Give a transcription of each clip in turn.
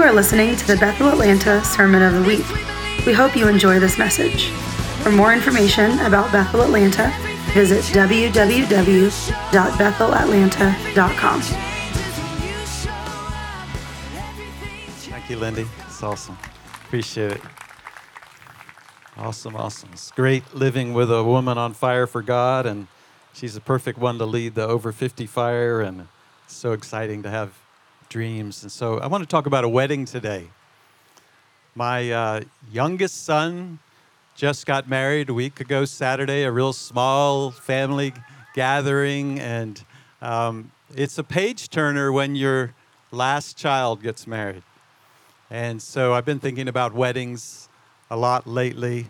You are listening to the Bethel Atlanta Sermon of the Week. We hope you enjoy this message. For more information about Bethel Atlanta, visit www.bethelatlanta.com. Thank you, Lindy. It's awesome. Appreciate it. Awesome, awesome. It's great living with a woman on fire for God, and she's a perfect one to lead the over 50 fire, and it's so exciting to have dreams. And so I want to talk about a wedding today. My uh, youngest son just got married a week ago, Saturday, a real small family gathering, and um, it's a page turner when your last child gets married. And so I've been thinking about weddings a lot lately.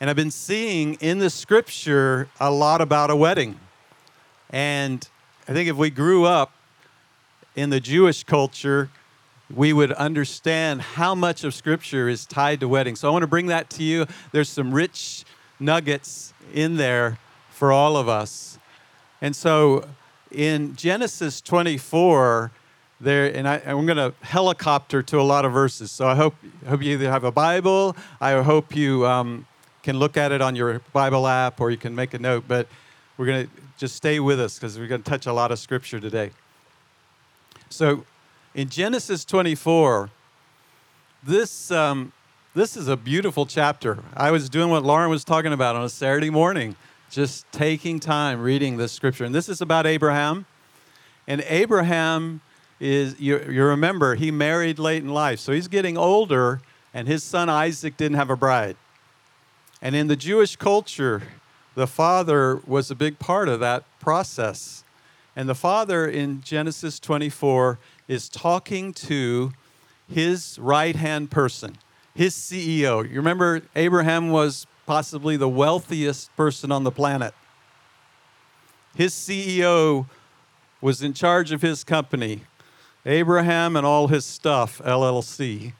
And I've been seeing in the scripture a lot about a wedding. And I think if we grew up in the Jewish culture, we would understand how much of scripture is tied to weddings. So I want to bring that to you. There's some rich nuggets in there for all of us. And so in Genesis 24, there, and I, am going to helicopter to a lot of verses. So I hope, hope you either have a Bible. I hope you um, can look at it on your Bible app, or you can make a note. But we're going to just stay with us because we're going to touch a lot of scripture today. So, in Genesis 24, this um, this is a beautiful chapter. I was doing what Lauren was talking about on a Saturday morning, just taking time reading this scripture. And this is about Abraham. And Abraham is, you, you remember, he married late in life. So he's getting older, and his son Isaac didn't have a bride. And in the Jewish culture, the father was a big part of that process. And the father in Genesis 24 is talking to his right hand person, his CEO. You remember, Abraham was possibly the wealthiest person on the planet. His CEO was in charge of his company. Abraham and All His Stuff, LLC,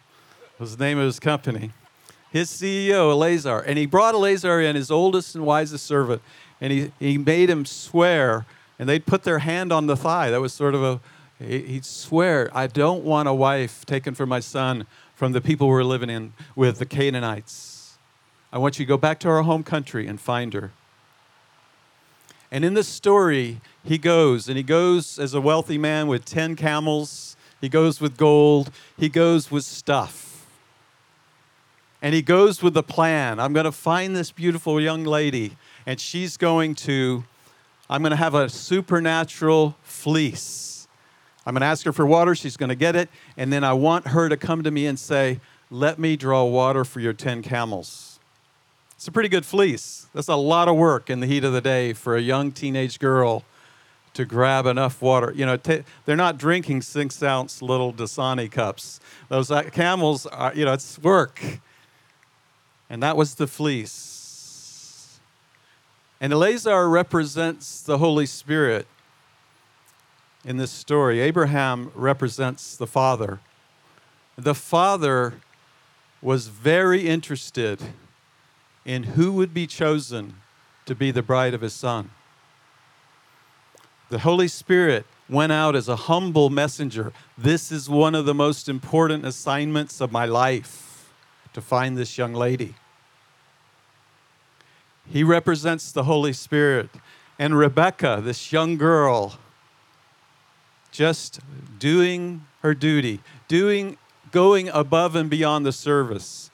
was the name of his company. His CEO, Eleazar, and he brought Eleazar in, his oldest and wisest servant, and he, he made him swear, and they'd put their hand on the thigh. That was sort of a, he'd swear, I don't want a wife taken for my son from the people we're living in with, the Canaanites. I want you to go back to our home country and find her. And in this story, he goes, and he goes as a wealthy man with 10 camels. He goes with gold. He goes with stuff. And he goes with a plan. I'm going to find this beautiful young lady, and she's going to, I'm going to have a supernatural fleece. I'm going to ask her for water. She's going to get it. And then I want her to come to me and say, Let me draw water for your 10 camels. It's a pretty good fleece. That's a lot of work in the heat of the day for a young teenage girl to grab enough water. You know, t- they're not drinking six ounce little Dasani cups. Those uh, camels, are, you know, it's work. And that was the fleece. And Eleazar represents the Holy Spirit in this story. Abraham represents the Father. The Father was very interested in who would be chosen to be the bride of his son. The Holy Spirit went out as a humble messenger. This is one of the most important assignments of my life to find this young lady. He represents the Holy Spirit. And Rebecca, this young girl, just doing her duty, doing going above and beyond the service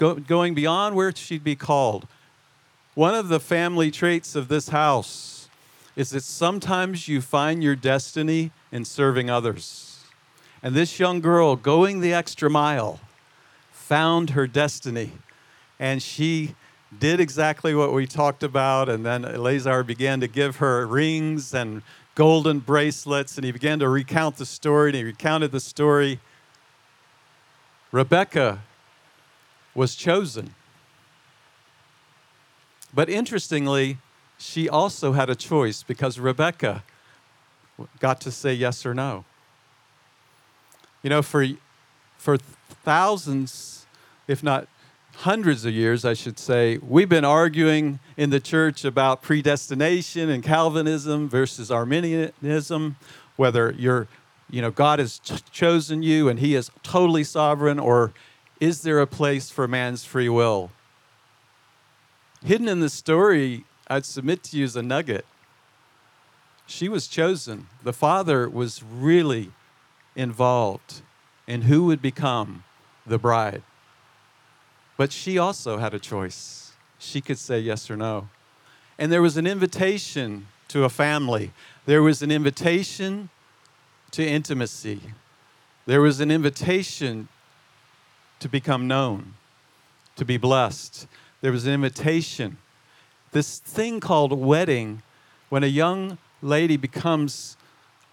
go, going beyond where she'd be called. One of the family traits of this house is that sometimes you find your destiny in serving others. And this young girl, going the extra mile, found her destiny. And she did exactly what we talked about. And then Eleazar began to give her rings and golden bracelets. And he began to recount the story. And he recounted the story. Rebecca was chosen. But interestingly, she also had a choice because Rebecca got to say yes or no. You know, for, for thousands, if not hundreds of years, I should say, we've been arguing in the church about predestination and Calvinism versus Arminianism, whether you're you know, God has ch- chosen you and he is totally sovereign, or is there a place for man's free will? Hidden in the story, I'd submit to you as a nugget. She was chosen. The father was really involved in who would become the bride. But she also had a choice. She could say yes or no. And there was an invitation to a family, there was an invitation to intimacy, there was an invitation to become known, to be blessed. There was an invitation. This thing called wedding, when a young lady becomes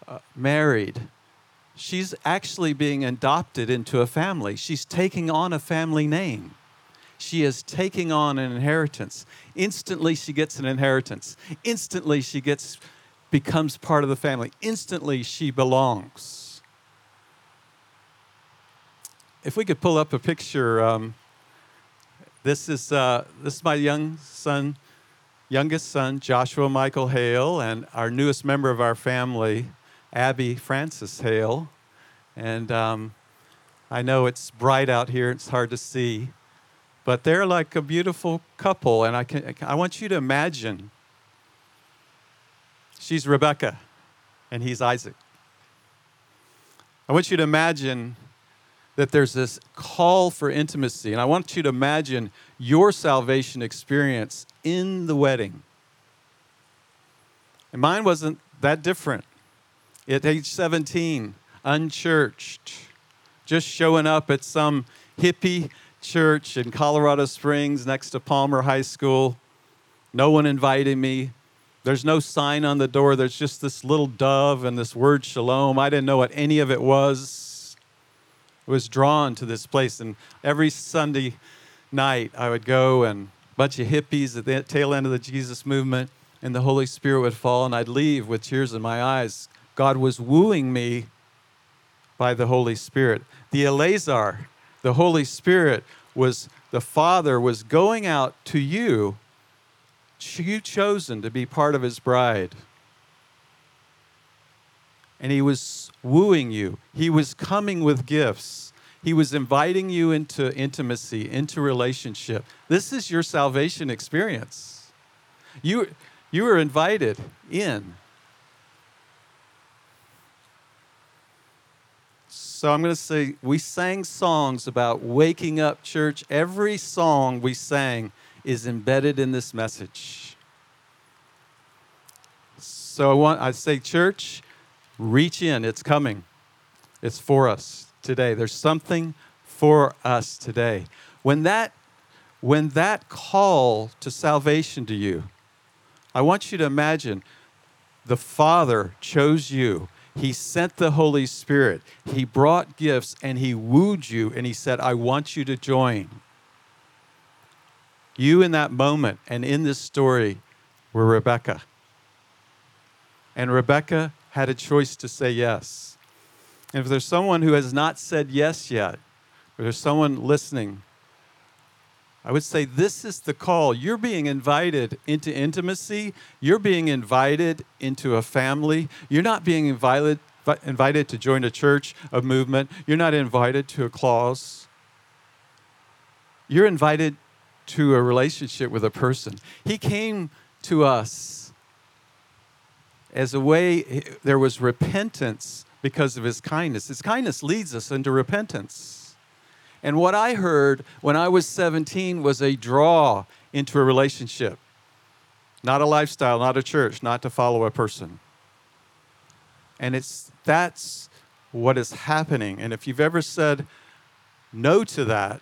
uh, married, she's actually being adopted into a family. She's taking on a family name. She is taking on an inheritance. Instantly, she gets an inheritance. Instantly, she gets becomes part of the family. Instantly, she belongs. If we could pull up a picture, um, this is uh, this is my young son, youngest son, Joshua Michael Hale, and our newest member of our family, Abby Francis Hale. And um, I know it's bright out here; it's hard to see, but they're like a beautiful couple. And I can I want you to imagine. She's Rebecca, and he's Isaac. I want you to imagine that there's this call for intimacy. And I want you to imagine your salvation experience in the wedding. And mine wasn't that different. At age 17, unchurched, just showing up at some hippie church in Colorado Springs next to Palmer High School. No one invited me. There's no sign on the door. There's just this little dove and this word shalom. I didn't know what any of it was I was drawn to this place. And every Sunday night, I would go and a bunch of hippies at the tail end of the Jesus movement, and the Holy Spirit would fall, and I'd leave with tears in my eyes. God was wooing me by the Holy Spirit. The Eleazar, the Holy Spirit, was the Father was going out to you, you chosen to be part of His bride and he was wooing you. He was coming with gifts. He was inviting you into intimacy, into relationship. This is your salvation experience. You, you were invited in. So I'm going to say, we sang songs about waking up church. Every song we sang is embedded in this message. So I want I say, church, Reach in, it's coming. It's for us today. There's something for us today. When that when that call to salvation to you, I want you to imagine the Father chose you. He sent the Holy Spirit. He brought gifts and he wooed you and he said, I want you to join. You in that moment and in this story were Rebecca. And Rebecca had a choice to say yes. And if there's someone who has not said yes yet, or there's someone listening, I would say this is the call. You're being invited into intimacy. You're being invited into a family. You're not being invited, invited to join a church, a movement. You're not invited to a clause. You're invited to a relationship with a person. He came to us as a way, there was repentance because of his kindness. His kindness leads us into repentance. And what I heard when I was 17 was a draw into a relationship, not a lifestyle, not a church, not to follow a person. And it's that's what is happening. And if you've ever said no to that,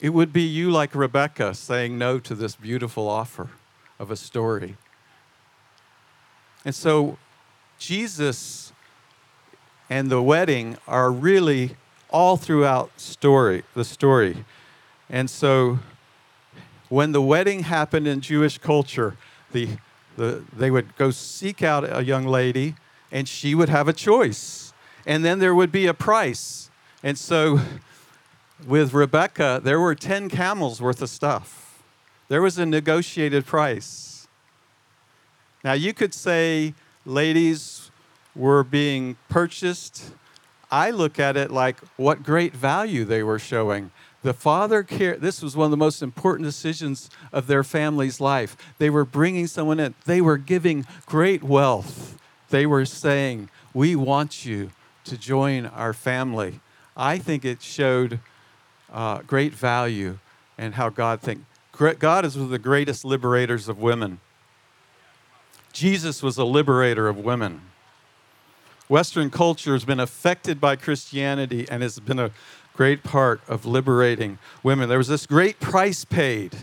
it would be you like Rebecca saying no to this beautiful offer of a story. And so Jesus and the wedding are really all throughout story, the story. And so when the wedding happened in Jewish culture, the, the, they would go seek out a young lady and she would have a choice. And then there would be a price. And so with Rebecca, there were 10 camels worth of stuff. There was a negotiated price. Now, you could say, ladies, were being purchased, I look at it like what great value they were showing. The father care this was one of the most important decisions of their family's life. They were bringing someone in. They were giving great wealth. They were saying, "We want you to join our family." I think it showed uh, great value and how God think. God is one of the greatest liberators of women. Jesus was a liberator of women. Western culture has been affected by Christianity and has been a great part of liberating women. There was this great price paid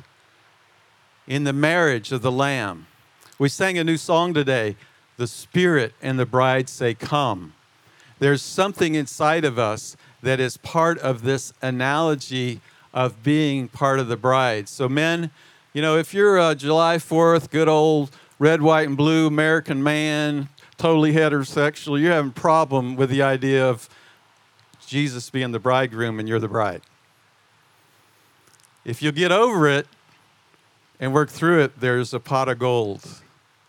in the marriage of the Lamb. We sang a new song today The Spirit and the bride say, Come. There's something inside of us that is part of this analogy of being part of the bride. So, men, you know, if you're a July 4th, good old red, white, and blue American man, totally heterosexual, you're having a problem with the idea of Jesus being the bridegroom and you're the bride. If you get over it and work through it, there's a pot of gold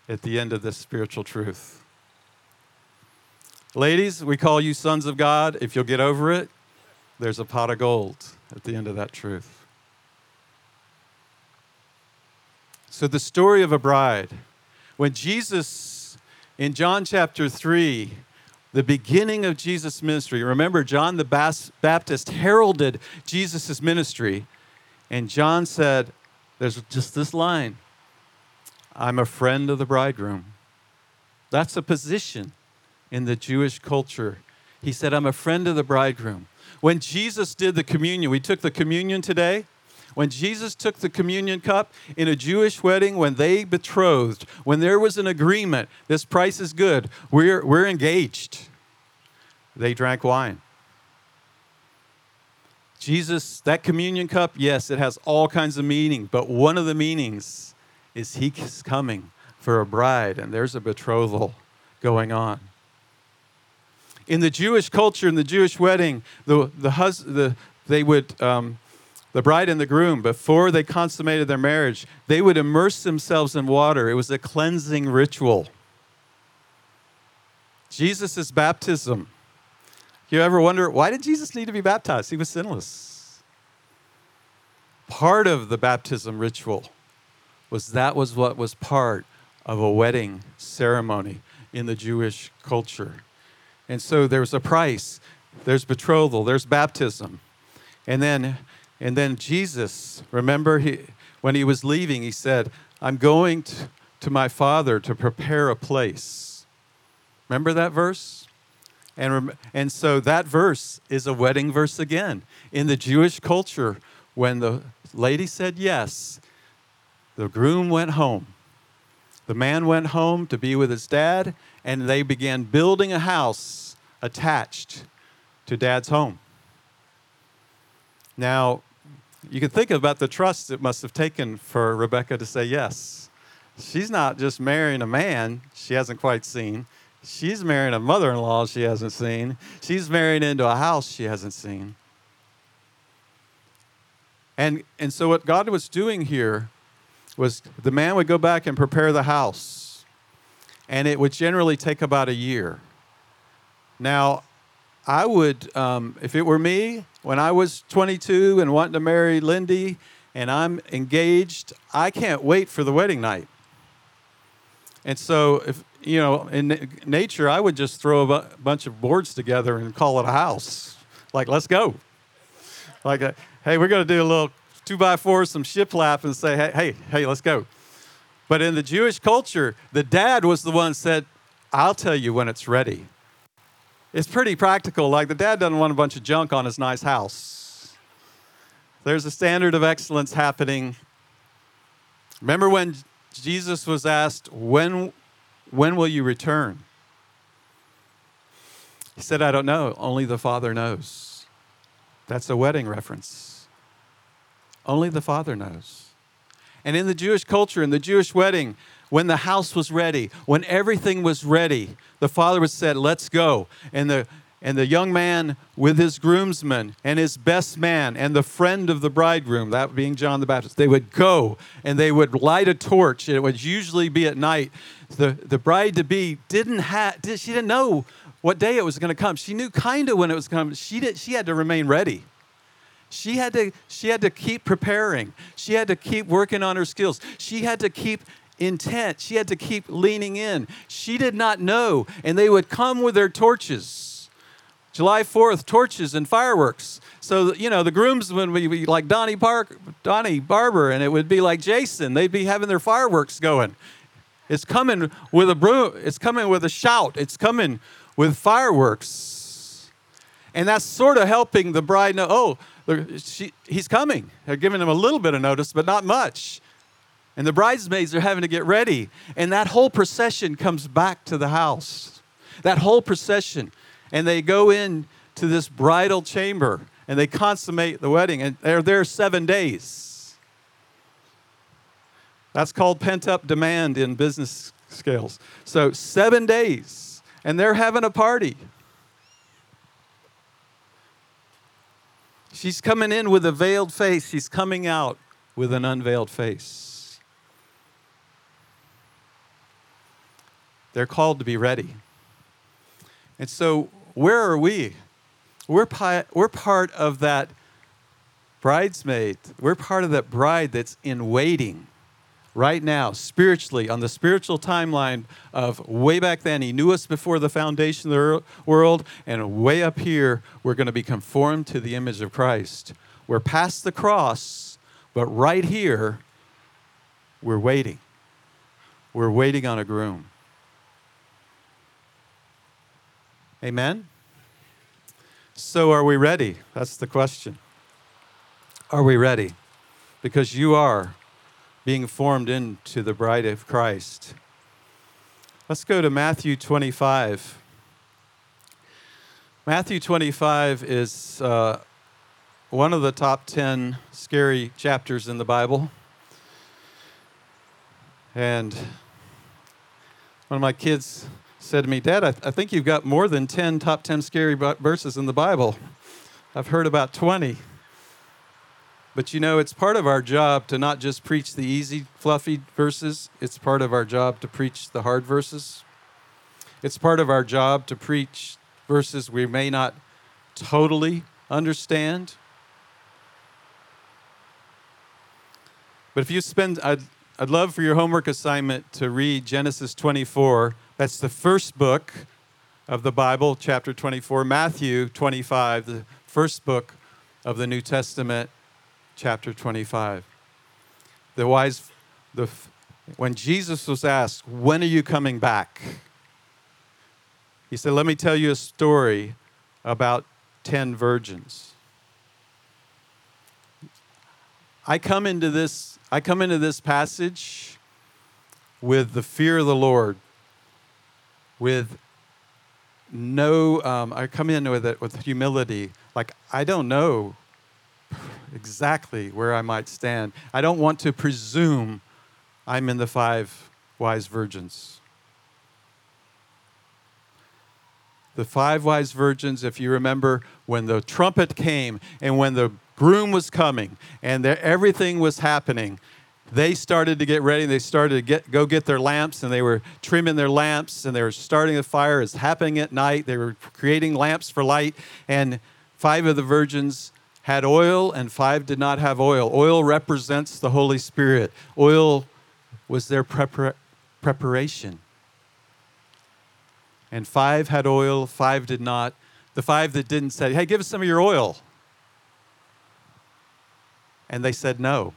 at the end of this spiritual truth. Ladies, we call you sons of God. If you'll get over it, there's a pot of gold at the end of that truth. So, the story of a bride. When Jesus, in John chapter 3, the beginning of Jesus' ministry. Remember, John the Baptist heralded Jesus' ministry, and John said, There's just this line I'm a friend of the bridegroom. That's a position in the Jewish culture. He said, I'm a friend of the bridegroom. When Jesus did the communion, we took the communion today. When Jesus took the communion cup in a Jewish wedding, when they betrothed, when there was an agreement, this price is good, we're, we're engaged. They drank wine. Jesus, that communion cup, yes, it has all kinds of meaning, but one of the meanings is he's coming for a bride, and there's a betrothal going on. In the Jewish culture, in the Jewish wedding, the, the, hus- the, they would um, the bride and the groom, before they consummated their marriage, they would immerse themselves in water. It was a cleansing ritual. Jesus' baptism. You ever wonder, why did Jesus need to be baptized? He was sinless. Part of the baptism ritual was that was what was part of a wedding ceremony in the Jewish culture. And so there's a price, there's betrothal, there's baptism. And then and then Jesus, remember, he, when he was leaving, he said, I'm going to, to my Father to prepare a place. Remember that verse? And, and so that verse is a wedding verse again. In the Jewish culture, when the lady said yes, the groom went home. The man went home to be with his dad, and they began building a house attached to dad's home. Now, you can think about the trust it must have taken for Rebecca to say yes. She's not just marrying a man she hasn't quite seen. She's marrying a mother in law she hasn't seen. She's marrying into a house she hasn't seen. And, and so, what God was doing here was the man would go back and prepare the house, and it would generally take about a year. Now, I would, um, if it were me, when I was 22 and wanting to marry Lindy and I'm engaged, I can't wait for the wedding night. And so, if you know, in nature, I would just throw a bu- bunch of boards together and call it a house. Like, let's go. Like, uh, hey, we're going to do a little two by four, some shiplap, and say, hey, hey, hey, let's go. But in the Jewish culture, the dad was the one said, I'll tell you when it's ready it's pretty practical. Like the dad doesn't want a bunch of junk on his nice house. There's a standard of excellence happening. Remember when Jesus was asked, When, when will you return? He said, I don't know. Only the Father knows. That's a wedding reference. Only the Father knows. And in the Jewish culture, in the Jewish wedding, when the house was ready, when everything was ready, the father would said, "Let's go," and the and the young man with his groomsmen and his best man and the friend of the bridegroom, that being John the Baptist, they would go and they would light a torch. It would usually be at night. The, the bride to be didn't have, she didn't know what day it was going to come. She knew kind of when it was coming. She, did, she had to remain ready. She had, to, she had to keep preparing. She had to keep working on her skills. She had to keep intent. She had to keep leaning in. She did not know. And they would come with their torches July 4th, torches and fireworks. So, you know, the groomsmen would be like Donnie, Park, Donnie Barber, and it would be like Jason. They'd be having their fireworks going. It's coming with a broom, it's coming with a shout, it's coming with fireworks. And that's sort of helping the bride know, oh, she, he's coming. They're giving him a little bit of notice, but not much. And the bridesmaids are having to get ready. And that whole procession comes back to the house. That whole procession. And they go in to this bridal chamber and they consummate the wedding. And they're there seven days. That's called pent up demand in business scales. So seven days. And they're having a party. She's coming in with a veiled face. She's coming out with an unveiled face they're called to be ready and so where are we? We're, pi- we're part of that bridesmaid. We're part of that bride that's in waiting right now, spiritually, on the spiritual timeline of way back then. He knew us before the foundation of the world, and way up here, we're going to be conformed to the image of Christ. We're past the cross, but right here, we're waiting. We're waiting on a groom. Amen? So, are we ready? That's the question. Are we ready? Because you are being formed into the bride of Christ. Let's go to Matthew 25. Matthew 25 is uh, one of the top 10 scary chapters in the Bible. And one of my kids said to me, Dad, I, th- I think you've got more than 10 top 10 scary verses in the Bible. I've heard about 20. But you know, it's part of our job to not just preach the easy, fluffy verses, it's part of our job to preach the hard verses. It's part of our job to preach verses we may not totally understand. But if you spend, I'd, I'd love for your homework assignment to read Genesis 24 that's the first book of the Bible, chapter 24. Matthew 25, the first book of the New Testament, chapter 25. The wise, the, when Jesus was asked, When are you coming back? He said, Let me tell you a story about 10 virgins. I come into this, I come into this passage with the fear of the Lord with no, um, I come in with it with humility. Like, I don't know exactly where I might stand. I don't want to presume I'm in the five wise virgins. The five wise virgins, if you remember, when the trumpet came and when the groom was coming and everything was happening, they started to get ready. They started to get, go get their lamps, and they were trimming their lamps, and they were starting a fire. It's happening at night. They were creating lamps for light, and five of the virgins had oil, and five did not have oil. Oil represents the Holy Spirit. Oil was their prepar- preparation. And five had oil, five did not. The five that didn't said, Hey, give us some of your oil. And they said no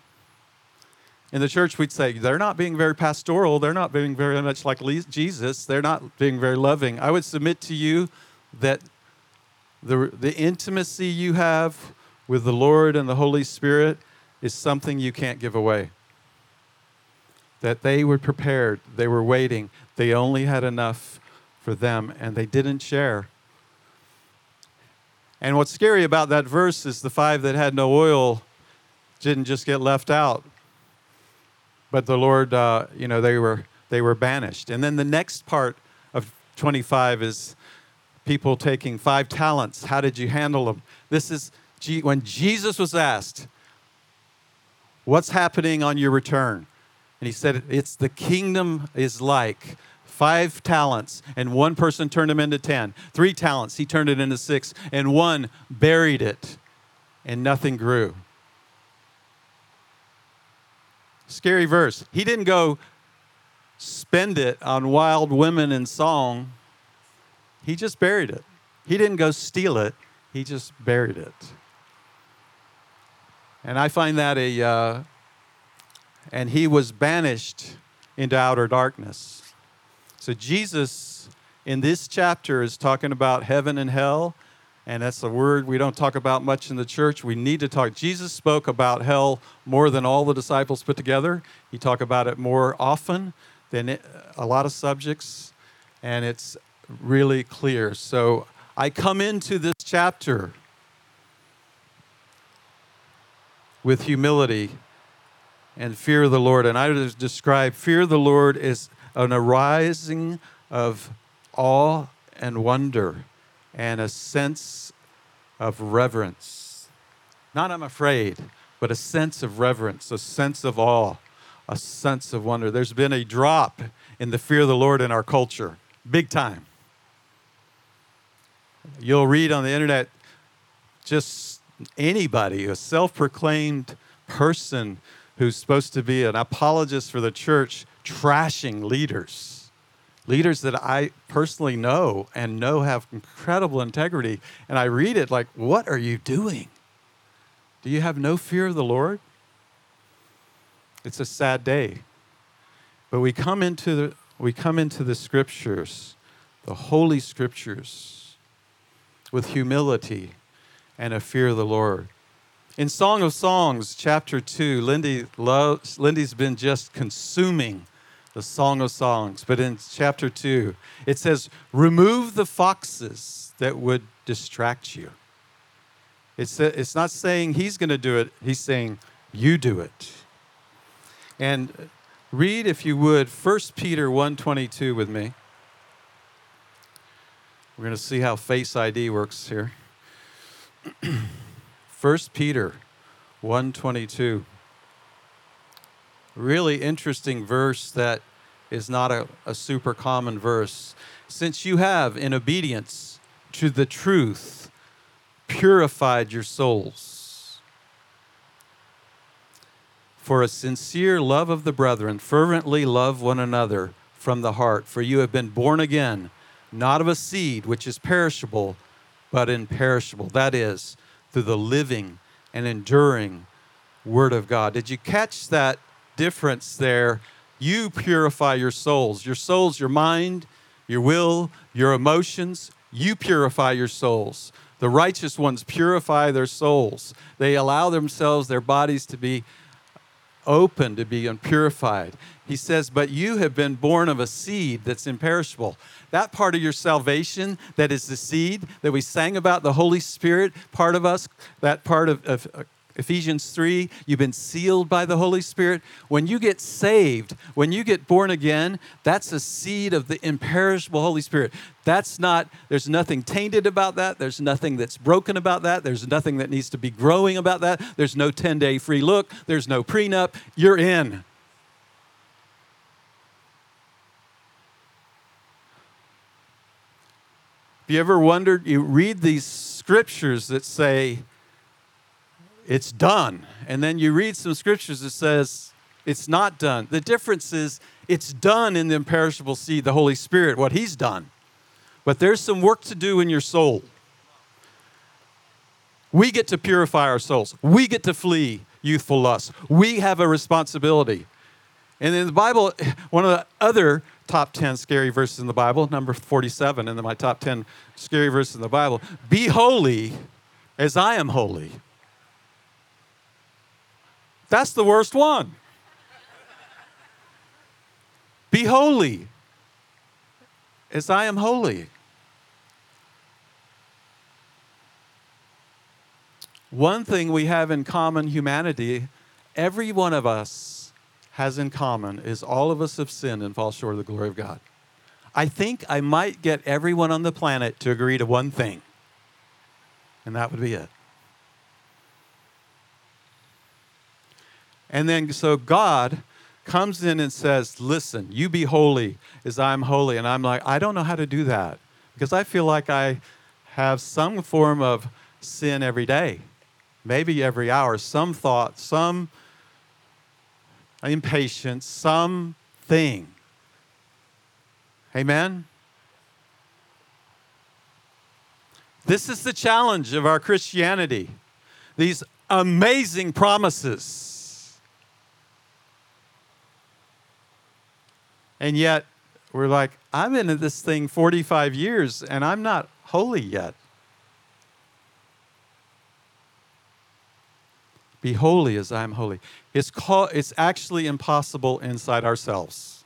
in the church, we'd say they're not being very pastoral. They're not being very much like Jesus. They're not being very loving. I would submit to you that the, the intimacy you have with the Lord and the Holy Spirit is something you can't give away. That they were prepared, they were waiting, they only had enough for them, and they didn't share. And what's scary about that verse is the five that had no oil didn't just get left out but the Lord, uh, you know, they were they were banished. And then the next part of 25 is people taking five talents. How did you handle them? This is when Jesus was asked, What's happening on your return? And he said, It's the kingdom is like five talents, and one person turned them into ten. Three talents, he turned it into six, and one buried it, and nothing grew. Scary verse. He didn't go spend it on wild women and song, he just buried it. He didn't go steal it, he just buried it. And I find that a, uh, and he was banished into outer darkness. So Jesus in this chapter is talking about heaven and hell. And that's a word we don't talk about much in the church. We need to talk. Jesus spoke about hell more than all the disciples put together. He talked about it more often than a lot of subjects, and it's really clear. So I come into this chapter with humility and fear of the Lord. And I would describe fear of the Lord as an arising of awe and wonder and a sense of reverence. Not I'm afraid, but a sense of reverence, a sense of awe, a sense of wonder. There's been a drop in the fear of the Lord in our culture, big time. You'll read on the internet just anybody, a self proclaimed person who's supposed to be an apologist for the church, trashing leaders. Leaders that I personally know and know have incredible integrity. And I read it like, what are you doing? Do you have no fear of the Lord? It's a sad day. But we come into the, we come into the scriptures, the holy scriptures, with humility and a fear of the Lord. In Song of Songs, chapter 2, Lindy loves, Lindy's been just consuming the Song of Songs. But in chapter 2, it says, Remove the foxes that would distract you. It's, it's not saying he's going to do it, he's saying, You do it. And read, if you would, 1 Peter 1.22 with me. We're going to see how Face ID works here. 1 Peter 1.22. Really interesting verse that is not a, a super common verse. Since you have, in obedience to the truth, purified your souls for a sincere love of the brethren, fervently love one another from the heart. For you have been born again, not of a seed which is perishable, but imperishable. That is, through the living and enduring Word of God. Did you catch that difference there? You purify your souls, your souls, your mind, your will, your emotions. You purify your souls. The righteous ones purify their souls. They allow themselves, their bodies to be open to be unpurified. He says, But you have been born of a seed that's imperishable. That part of your salvation, that is the seed that we sang about, the Holy Spirit, part of us, that part of, of uh, Ephesians 3, you've been sealed by the Holy Spirit. When you get saved, when you get born again, that's a seed of the imperishable Holy Spirit. That's not, there's nothing tainted about that. There's nothing that's broken about that. There's nothing that needs to be growing about that. There's no 10 day free look. There's no prenup. You're in. Have you ever wondered? You read these scriptures that say, it's done. And then you read some scriptures that says it's not done. The difference is it's done in the imperishable seed, the Holy Spirit, what He's done. But there's some work to do in your soul. We get to purify our souls. We get to flee youthful lust. We have a responsibility. And in the Bible, one of the other top 10 scary verses in the Bible, number 47 in my top 10 scary verses in the Bible, be holy as I am holy. That's the worst one. Be holy as I am holy. One thing we have in common, humanity, every one of us has in common is all of us have sinned and fall short of the glory of God. I think I might get everyone on the planet to agree to one thing, and that would be it. And then, so God comes in and says, Listen, you be holy as I'm holy. And I'm like, I don't know how to do that because I feel like I have some form of sin every day, maybe every hour, some thought, some impatience, something. Amen? This is the challenge of our Christianity. These amazing promises And yet, we're like, I'm in this thing 45 years and I'm not holy yet. Be holy as I'm holy. It's, called, it's actually impossible inside ourselves.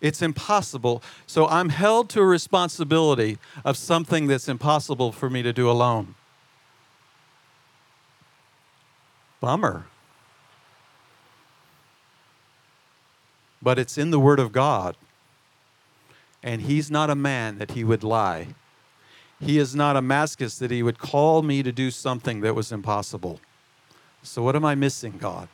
It's impossible. So I'm held to a responsibility of something that's impossible for me to do alone. Bummer. But it's in the Word of God. And He's not a man that He would lie. He is not a mascus that He would call me to do something that was impossible. So, what am I missing, God?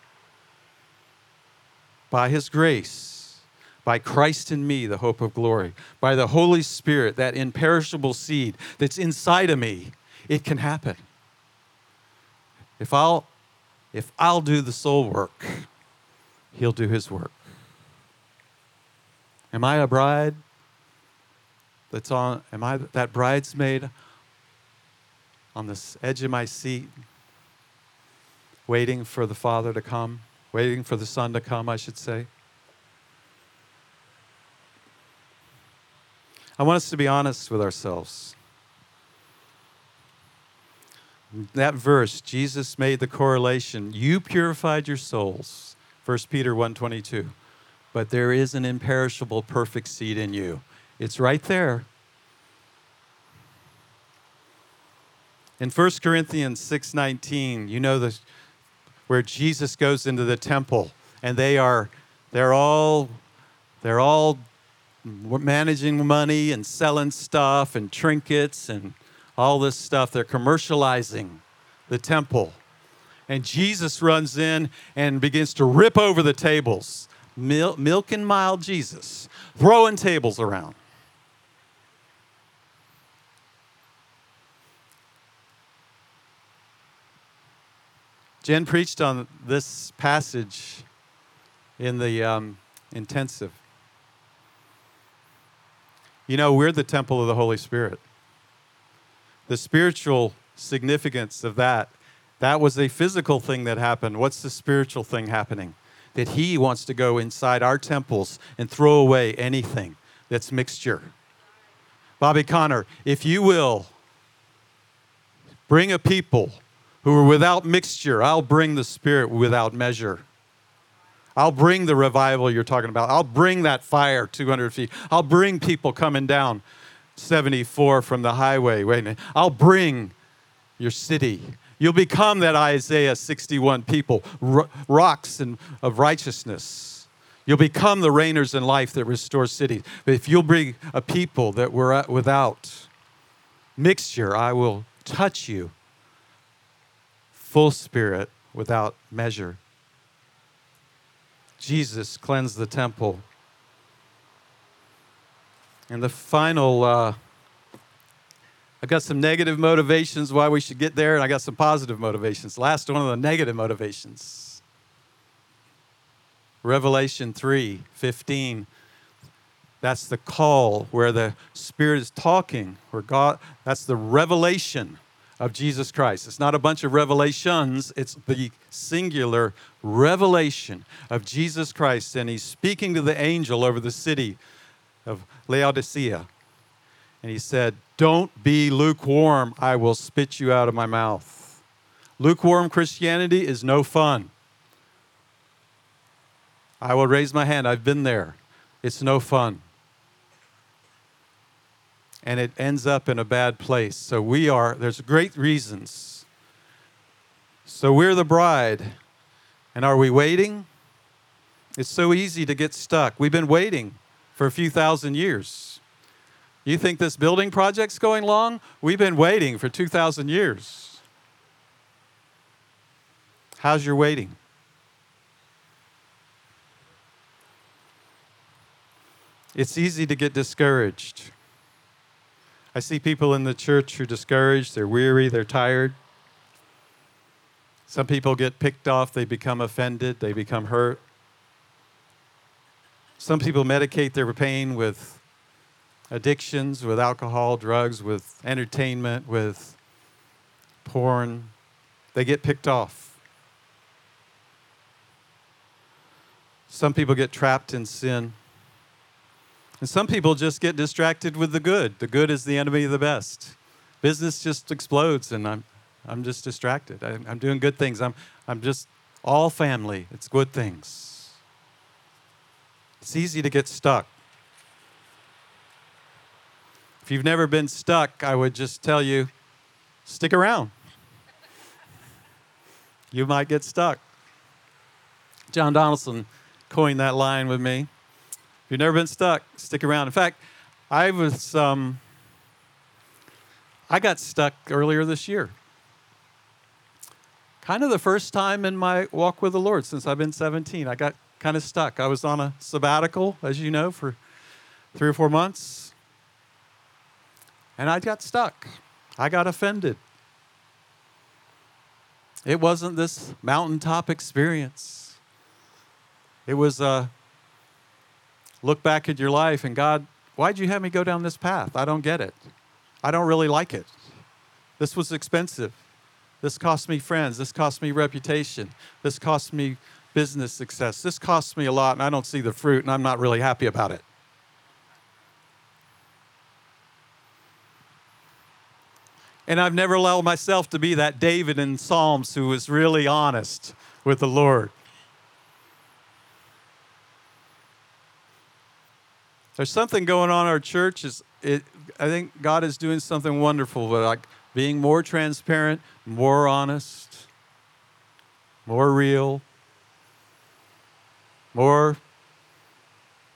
By His grace, by Christ in me, the hope of glory, by the Holy Spirit, that imperishable seed that's inside of me, it can happen. If I'll, if I'll do the soul work, He'll do His work. Am I a bride that's on, am I that bridesmaid on the edge of my seat, waiting for the Father to come, waiting for the Son to come, I should say? I want us to be honest with ourselves. That verse, Jesus made the correlation. You purified your souls. 1 Peter 122 but there is an imperishable, perfect seed in you. It's right there. In 1 Corinthians 6:19, you know the where Jesus goes into the temple and they are they're all they're all managing money and selling stuff and trinkets and all this stuff. They're commercializing the temple. And Jesus runs in and begins to rip over the tables Mil- milk and mild Jesus, throwing tables around. Jen preached on this passage in the um, intensive. You know, we're the temple of the Holy Spirit. The spiritual significance of that, that was a physical thing that happened. What's the spiritual thing happening? That He wants to go inside our temples and throw away anything that's mixture. Bobby Conner, if you will, bring a people who are without mixture, I'll bring the Spirit without measure. I'll bring the revival you're talking about. I'll bring that fire 200 feet. I'll bring people coming down 74 from the highway. Wait a minute. I'll bring your city. You'll become that Isaiah 61 people, rocks and, of righteousness. You'll become the reigners in life that restore cities. But if you'll bring a people that were without mixture, I will touch you full spirit without measure. Jesus cleansed the temple. And the final uh, I got some negative motivations why we should get there, and I got some positive motivations. Last one of the negative motivations. Revelation 3 15. That's the call where the Spirit is talking, where God, that's the revelation of Jesus Christ. It's not a bunch of revelations, it's the singular revelation of Jesus Christ. And he's speaking to the angel over the city of Laodicea. And he said, Don't be lukewarm. I will spit you out of my mouth. Lukewarm Christianity is no fun. I will raise my hand. I've been there. It's no fun. And it ends up in a bad place. So we are, there's great reasons. So we're the bride. And are we waiting? It's so easy to get stuck. We've been waiting for a few thousand years. You think this building project's going long? We've been waiting for 2,000 years. How's your waiting? It's easy to get discouraged. I see people in the church who are discouraged, they're weary, they're tired. Some people get picked off, they become offended, they become hurt. Some people medicate their pain with addictions, with alcohol, drugs, with entertainment, with porn. They get picked off. Some people get trapped in sin. And some people just get distracted with the good. The good is the enemy of the best. Business just explodes, and I'm, I'm just distracted. I, I'm doing good things. I'm, I'm just all family. It's good things. It's easy to get stuck. If you've never been stuck, I would just tell you stick around. you might get stuck. John Donaldson coined that line with me If you've never been stuck, stick around. In fact, I was um, I got stuck earlier this year. Kind of the first time in my walk with the Lord since I've been 17. I got kind of stuck. I was on a sabbatical, as you know, for three or four months. And I got stuck. I got offended. It wasn't this mountaintop experience. It was a look back at your life and God, why'd you have me go down this path? I don't get it. I don't really like it. This was expensive. This cost me friends. This cost me reputation. This cost me business success. This costs me a lot and I don't see the fruit and I'm not really happy about it. And I've never allowed myself to be that David in Psalms who was really honest with the Lord. There's something going on in our church. Is it, I think God is doing something wonderful, but like being more transparent, more honest, more real, more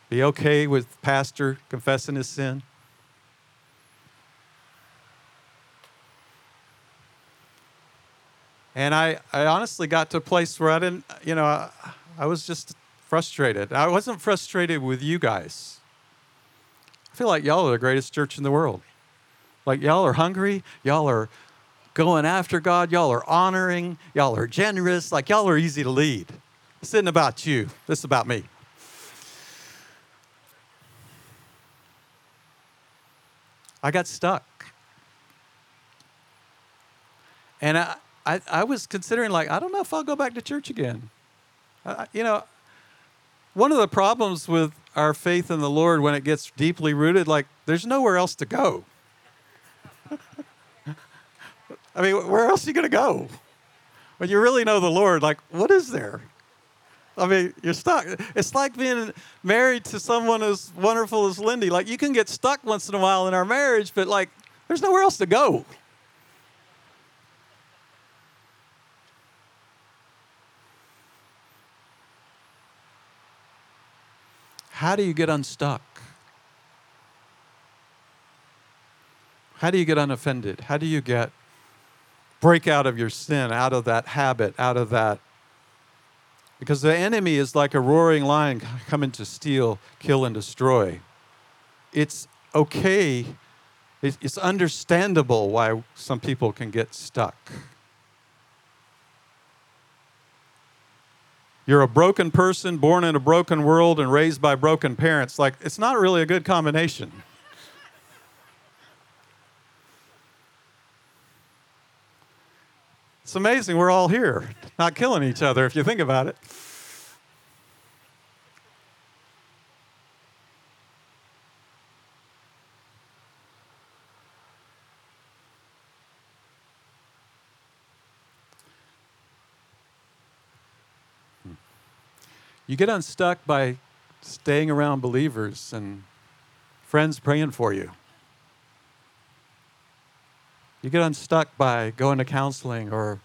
be okay with pastor confessing his sin. And I, I honestly got to a place where I didn't, you know, I, I was just frustrated. I wasn't frustrated with you guys. I feel like y'all are the greatest church in the world. Like y'all are hungry, y'all are going after God, y'all are honoring, y'all are generous, like y'all are easy to lead. This isn't about you, this is about me. I got stuck. And I, I, I, was considering, like, I don't know if I'll go back to church again. You know, one of the problems with our faith in the Lord when it gets deeply rooted, like there's nowhere else to go. I mean, where else are you going to go? When you really know the Lord, like, what is there? I mean, you're stuck. It's like being married to someone as wonderful as Lindy. Like, you can get stuck once in a while in our marriage, but like, there's nowhere else to go. How do you get unstuck? How do you get unoffended? How do you get break out of your sin, out of that habit, out of that? Because the enemy is like a roaring lion coming to steal, kill, and destroy. It's okay, it's understandable why some people can get stuck. You're a broken person born in a broken world and raised by broken parents. Like, it's not really a good combination. It's amazing we're all here, not killing each other if you think about it. You get unstuck by staying around believers and friends praying for you. You get unstuck by going to counseling or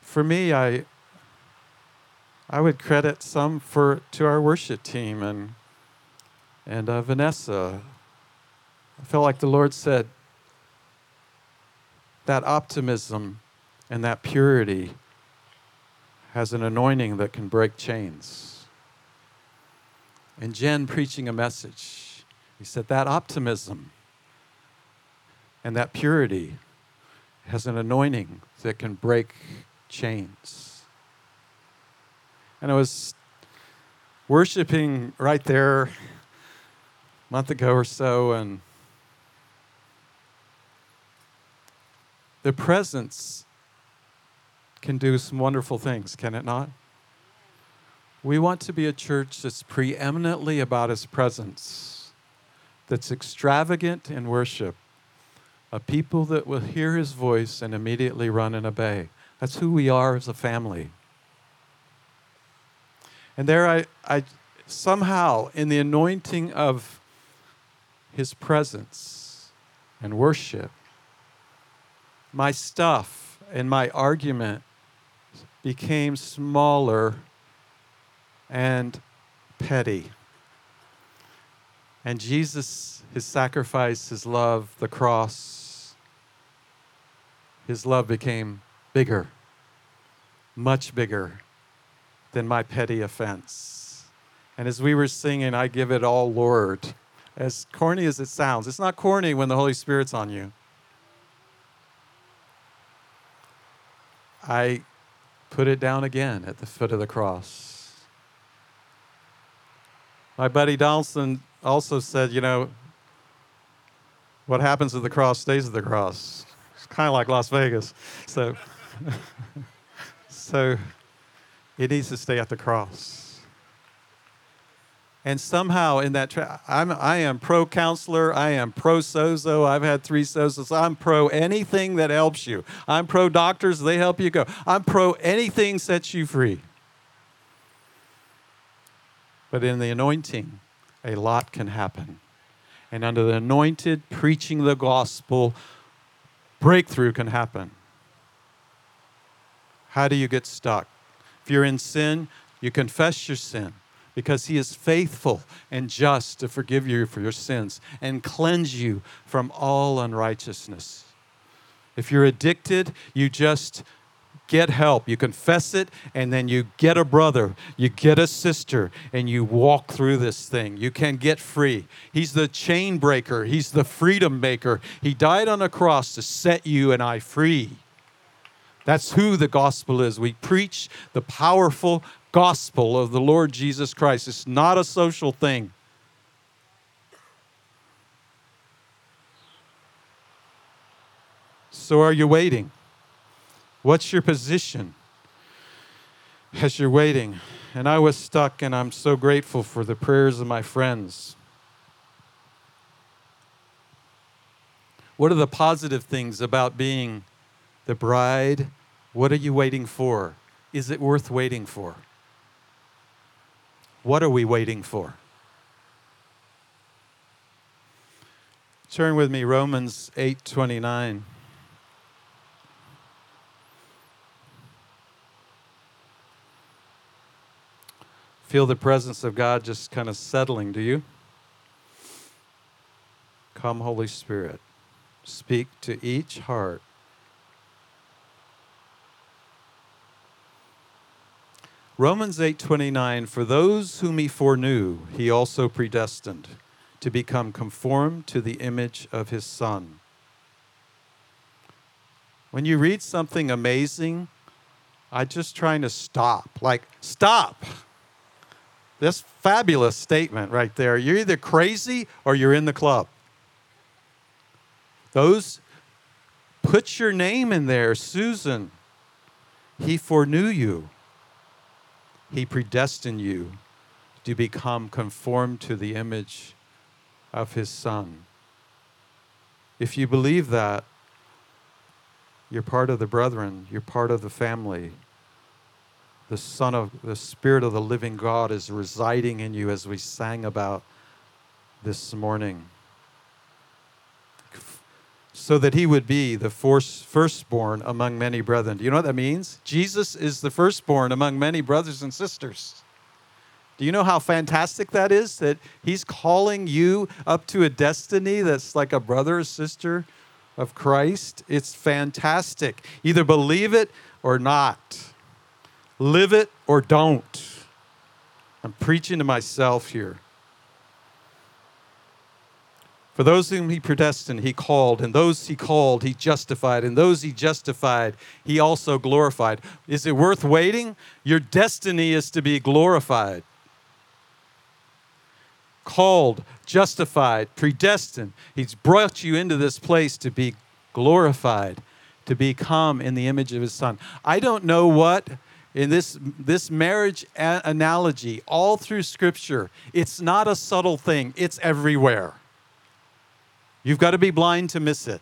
for me I I would credit some for to our worship team and and uh, Vanessa. I felt like the Lord said that optimism and that purity has an anointing that can break chains. And Jen preaching a message, he said that optimism and that purity has an anointing that can break chains. And I was worshiping right there a month ago or so, and the presence can do some wonderful things, can it not? We want to be a church that's preeminently about His presence, that's extravagant in worship, a people that will hear His voice and immediately run and obey. That's who we are as a family. And there, I, I somehow, in the anointing of His presence and worship, my stuff and my argument became smaller and petty. And Jesus, his sacrifice, his love, the cross, his love became bigger, much bigger than my petty offense. And as we were singing, I give it all, Lord, as corny as it sounds, it's not corny when the Holy Spirit's on you. I put it down again at the foot of the cross. My buddy Donaldson also said, you know, what happens at the cross stays at the cross. It's kind of like Las Vegas. So, so it needs to stay at the cross. And somehow in that, tra- I'm, I am pro counselor. I am pro sozo. I've had three sozos. I'm pro anything that helps you. I'm pro doctors. They help you go. I'm pro anything sets you free. But in the anointing, a lot can happen. And under the anointed, preaching the gospel, breakthrough can happen. How do you get stuck? If you're in sin, you confess your sin because he is faithful and just to forgive you for your sins and cleanse you from all unrighteousness. If you're addicted, you just get help. You confess it, and then you get a brother, you get a sister, and you walk through this thing. You can get free. He's the chain breaker, He's the freedom maker. He died on a cross to set you and I free. That's who the gospel is. We preach the powerful gospel of the Lord Jesus Christ. It's not a social thing. So, are you waiting? What's your position as you're waiting? And I was stuck, and I'm so grateful for the prayers of my friends. What are the positive things about being the bride? What are you waiting for? Is it worth waiting for? What are we waiting for? Turn with me Romans 8:29. Feel the presence of God just kind of settling, do you? Come Holy Spirit. Speak to each heart Romans 8:29 For those whom he foreknew he also predestined to become conformed to the image of his son. When you read something amazing, I just trying to stop. Like stop. This fabulous statement right there. You're either crazy or you're in the club. Those put your name in there, Susan. He foreknew you. He predestined you to become conformed to the image of His Son. If you believe that, you're part of the brethren, you're part of the family. The Son of the Spirit of the living God is residing in you as we sang about this morning. So that he would be the firstborn among many brethren. Do you know what that means? Jesus is the firstborn among many brothers and sisters. Do you know how fantastic that is? That he's calling you up to a destiny that's like a brother or sister of Christ? It's fantastic. Either believe it or not, live it or don't. I'm preaching to myself here. For those whom he predestined, he called, and those he called, he justified, and those he justified, he also glorified. Is it worth waiting? Your destiny is to be glorified. Called, justified, predestined. He's brought you into this place to be glorified, to become in the image of his son. I don't know what in this this marriage analogy all through scripture it's not a subtle thing it's everywhere You've got to be blind to miss it.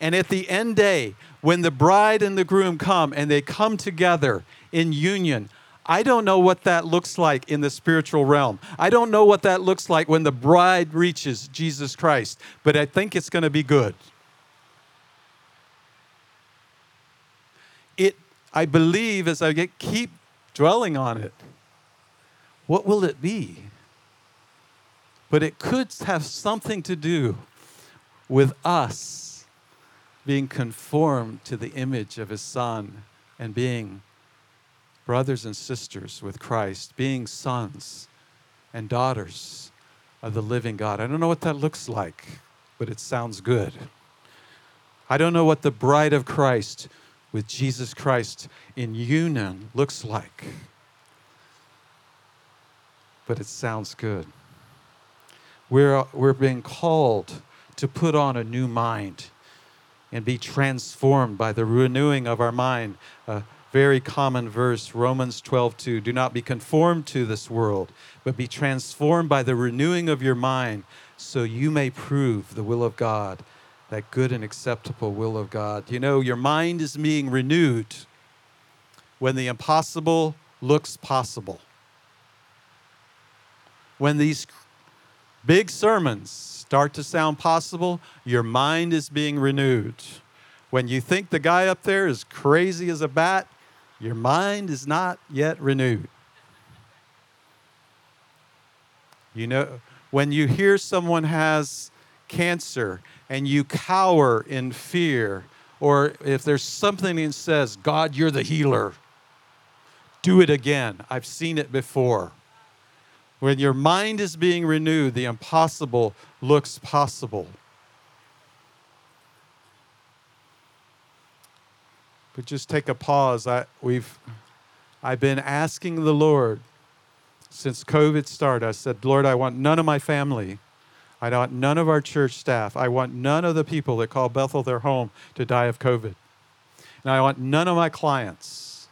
And at the end day, when the bride and the groom come and they come together in union, I don't know what that looks like in the spiritual realm. I don't know what that looks like when the bride reaches Jesus Christ, but I think it's going to be good. It I believe as I get keep dwelling on it. What will it be? But it could have something to do with us being conformed to the image of his son and being brothers and sisters with Christ, being sons and daughters of the living God. I don't know what that looks like, but it sounds good. I don't know what the bride of Christ with Jesus Christ in union looks like, but it sounds good. We're, we're being called to put on a new mind and be transformed by the renewing of our mind. A very common verse, Romans 12, 2. Do not be conformed to this world, but be transformed by the renewing of your mind, so you may prove the will of God, that good and acceptable will of God. You know, your mind is being renewed when the impossible looks possible. When these big sermons start to sound possible, your mind is being renewed. When you think the guy up there is crazy as a bat, your mind is not yet renewed. You know, when you hear someone has cancer and you cower in fear, or if there's something that says, God, you're the healer, do it again. I've seen it before. When your mind is being renewed, the impossible looks possible. But just take a pause. I, we've, I've been asking the Lord since COVID started. I said, Lord, I want none of my family. I want none of our church staff. I want none of the people that call Bethel their home to die of COVID. And I want none of my clients.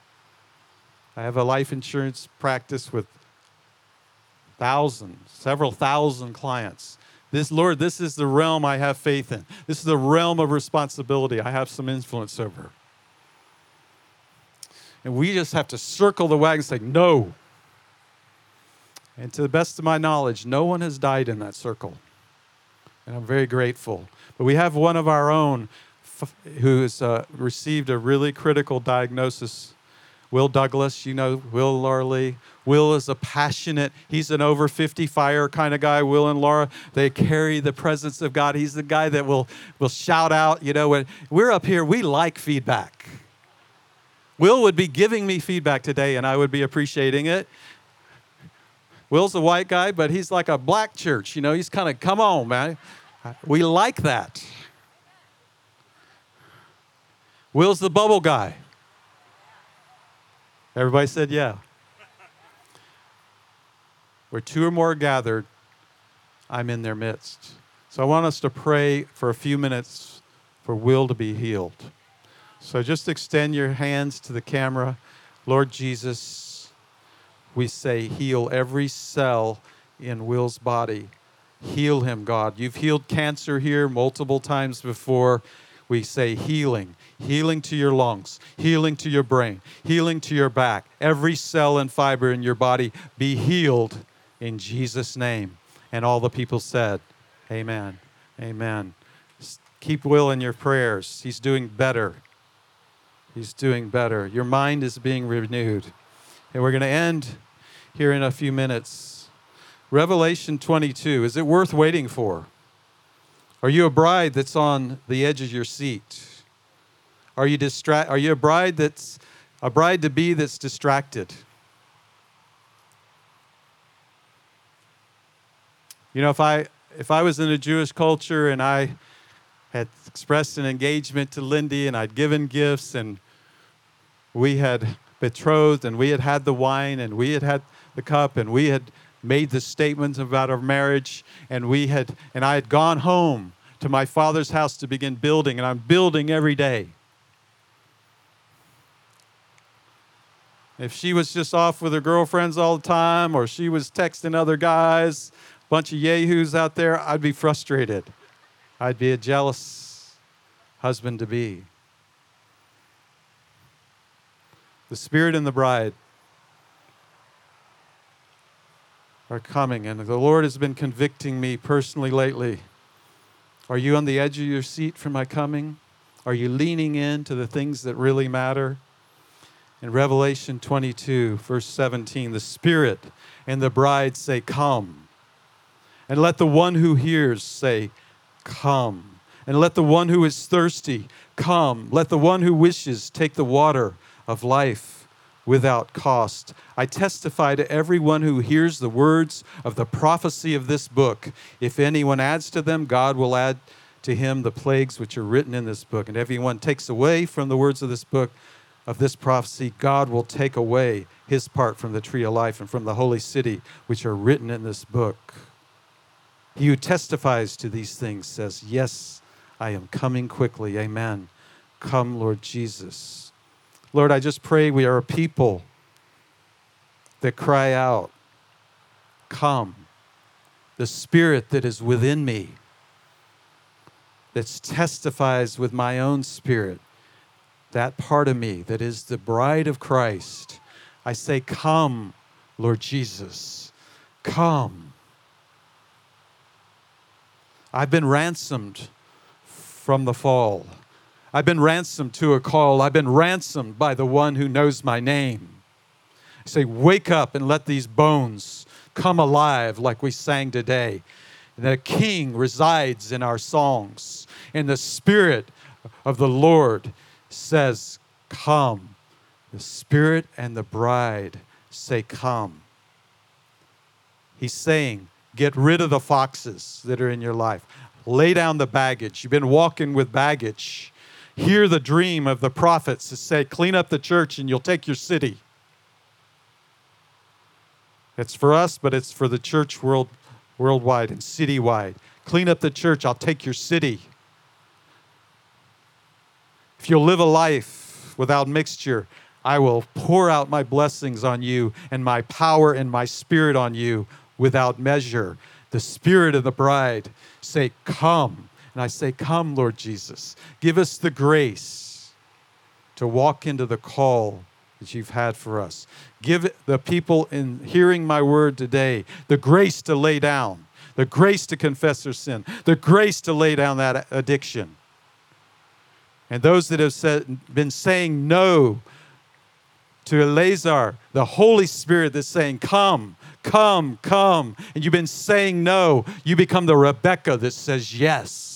I have a life insurance practice with thousands, several thousand clients. This, Lord, this is the realm I have faith in. This is the realm of responsibility I have some influence over. And we just have to circle the wagon and say, no. And to the best of my knowledge, no one has died in that circle. And I'm very grateful. But we have one of our own who has uh, received a really critical diagnosis Will Douglas, you know Will Larley. Will is a passionate, he's an over 50 fire kind of guy. Will and Laura, they carry the presence of God. He's the guy that will, will shout out, you know, when we're up here, we like feedback. Will would be giving me feedback today, and I would be appreciating it. Will's a white guy, but he's like a black church. You know, he's kind of, come on, man. We like that. Will's the bubble guy. Everybody said, yeah. Where two or more are gathered, I'm in their midst. So I want us to pray for a few minutes for Will to be healed. So just extend your hands to the camera. Lord Jesus, we say, heal every cell in Will's body. Heal him, God. You've healed cancer here multiple times before. We say healing healing to your lungs, healing to your brain, healing to your back. Every cell and fiber in your body be healed in Jesus' name. And all the people said, Amen. Amen. Keep Will in your prayers. He's doing better. He's doing better. Your mind is being renewed. And we're going to end here in a few minutes. Revelation 22. Is it worth waiting for? Are you a bride that's on the edge of your seat? Are you distra- Are you a bride that's a bride to be that's distracted? You know, if I if I was in a Jewish culture and I had expressed an engagement to Lindy and I'd given gifts and we had betrothed and we had had the wine and we had had the cup and we had made the statements about our marriage and we had and I had gone home to my father's house to begin building and I'm building every day. If she was just off with her girlfriends all the time or she was texting other guys a bunch of yahoos out there, I'd be frustrated. I'd be a jealous husband to be. The Spirit and the bride are coming, and the Lord has been convicting me personally lately. Are you on the edge of your seat for my coming? Are you leaning in to the things that really matter? In Revelation 22, verse 17, the Spirit and the bride say, Come. And let the one who hears say, Come. And let the one who is thirsty come. Let the one who wishes take the water of life without cost. I testify to everyone who hears the words of the prophecy of this book. If anyone adds to them, God will add to him the plagues which are written in this book. And everyone takes away from the words of this book, of this prophecy, God will take away his part from the tree of life and from the holy city which are written in this book. He who testifies to these things says, Yes, I am coming quickly. Amen. Come, Lord Jesus. Lord, I just pray we are a people that cry out, Come. The spirit that is within me, that testifies with my own spirit, that part of me that is the bride of Christ. I say, Come, Lord Jesus. Come. I've been ransomed from the fall. I've been ransomed to a call. I've been ransomed by the one who knows my name. I say, Wake up and let these bones come alive like we sang today. And the King resides in our songs, and the Spirit of the Lord says, Come. The Spirit and the bride say, Come. He's saying, Get rid of the foxes that are in your life. Lay down the baggage. You've been walking with baggage. Hear the dream of the prophets to say, clean up the church and you'll take your city. It's for us, but it's for the church world, worldwide and citywide. Clean up the church, I'll take your city. If you'll live a life without mixture, I will pour out my blessings on you and my power and my spirit on you without measure. The Spirit of the bride say, Come. And I say, Come, Lord Jesus. Give us the grace to walk into the call that you've had for us. Give the people in hearing my word today the grace to lay down, the grace to confess their sin, the grace to lay down that addiction. And those that have said, been saying no to Eleazar, the Holy Spirit that's saying, Come, come, come, and you've been saying no, you become the Rebecca that says yes.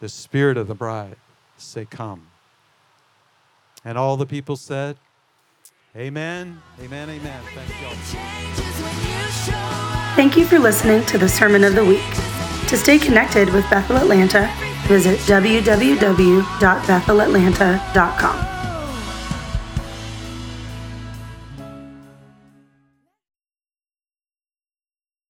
The spirit of the bride say, Come. And all the people said, Amen, amen, amen. Thank you Thank you for listening to the Sermon of the Week. To stay connected with Bethel Atlanta, visit www.bethelatlanta.com.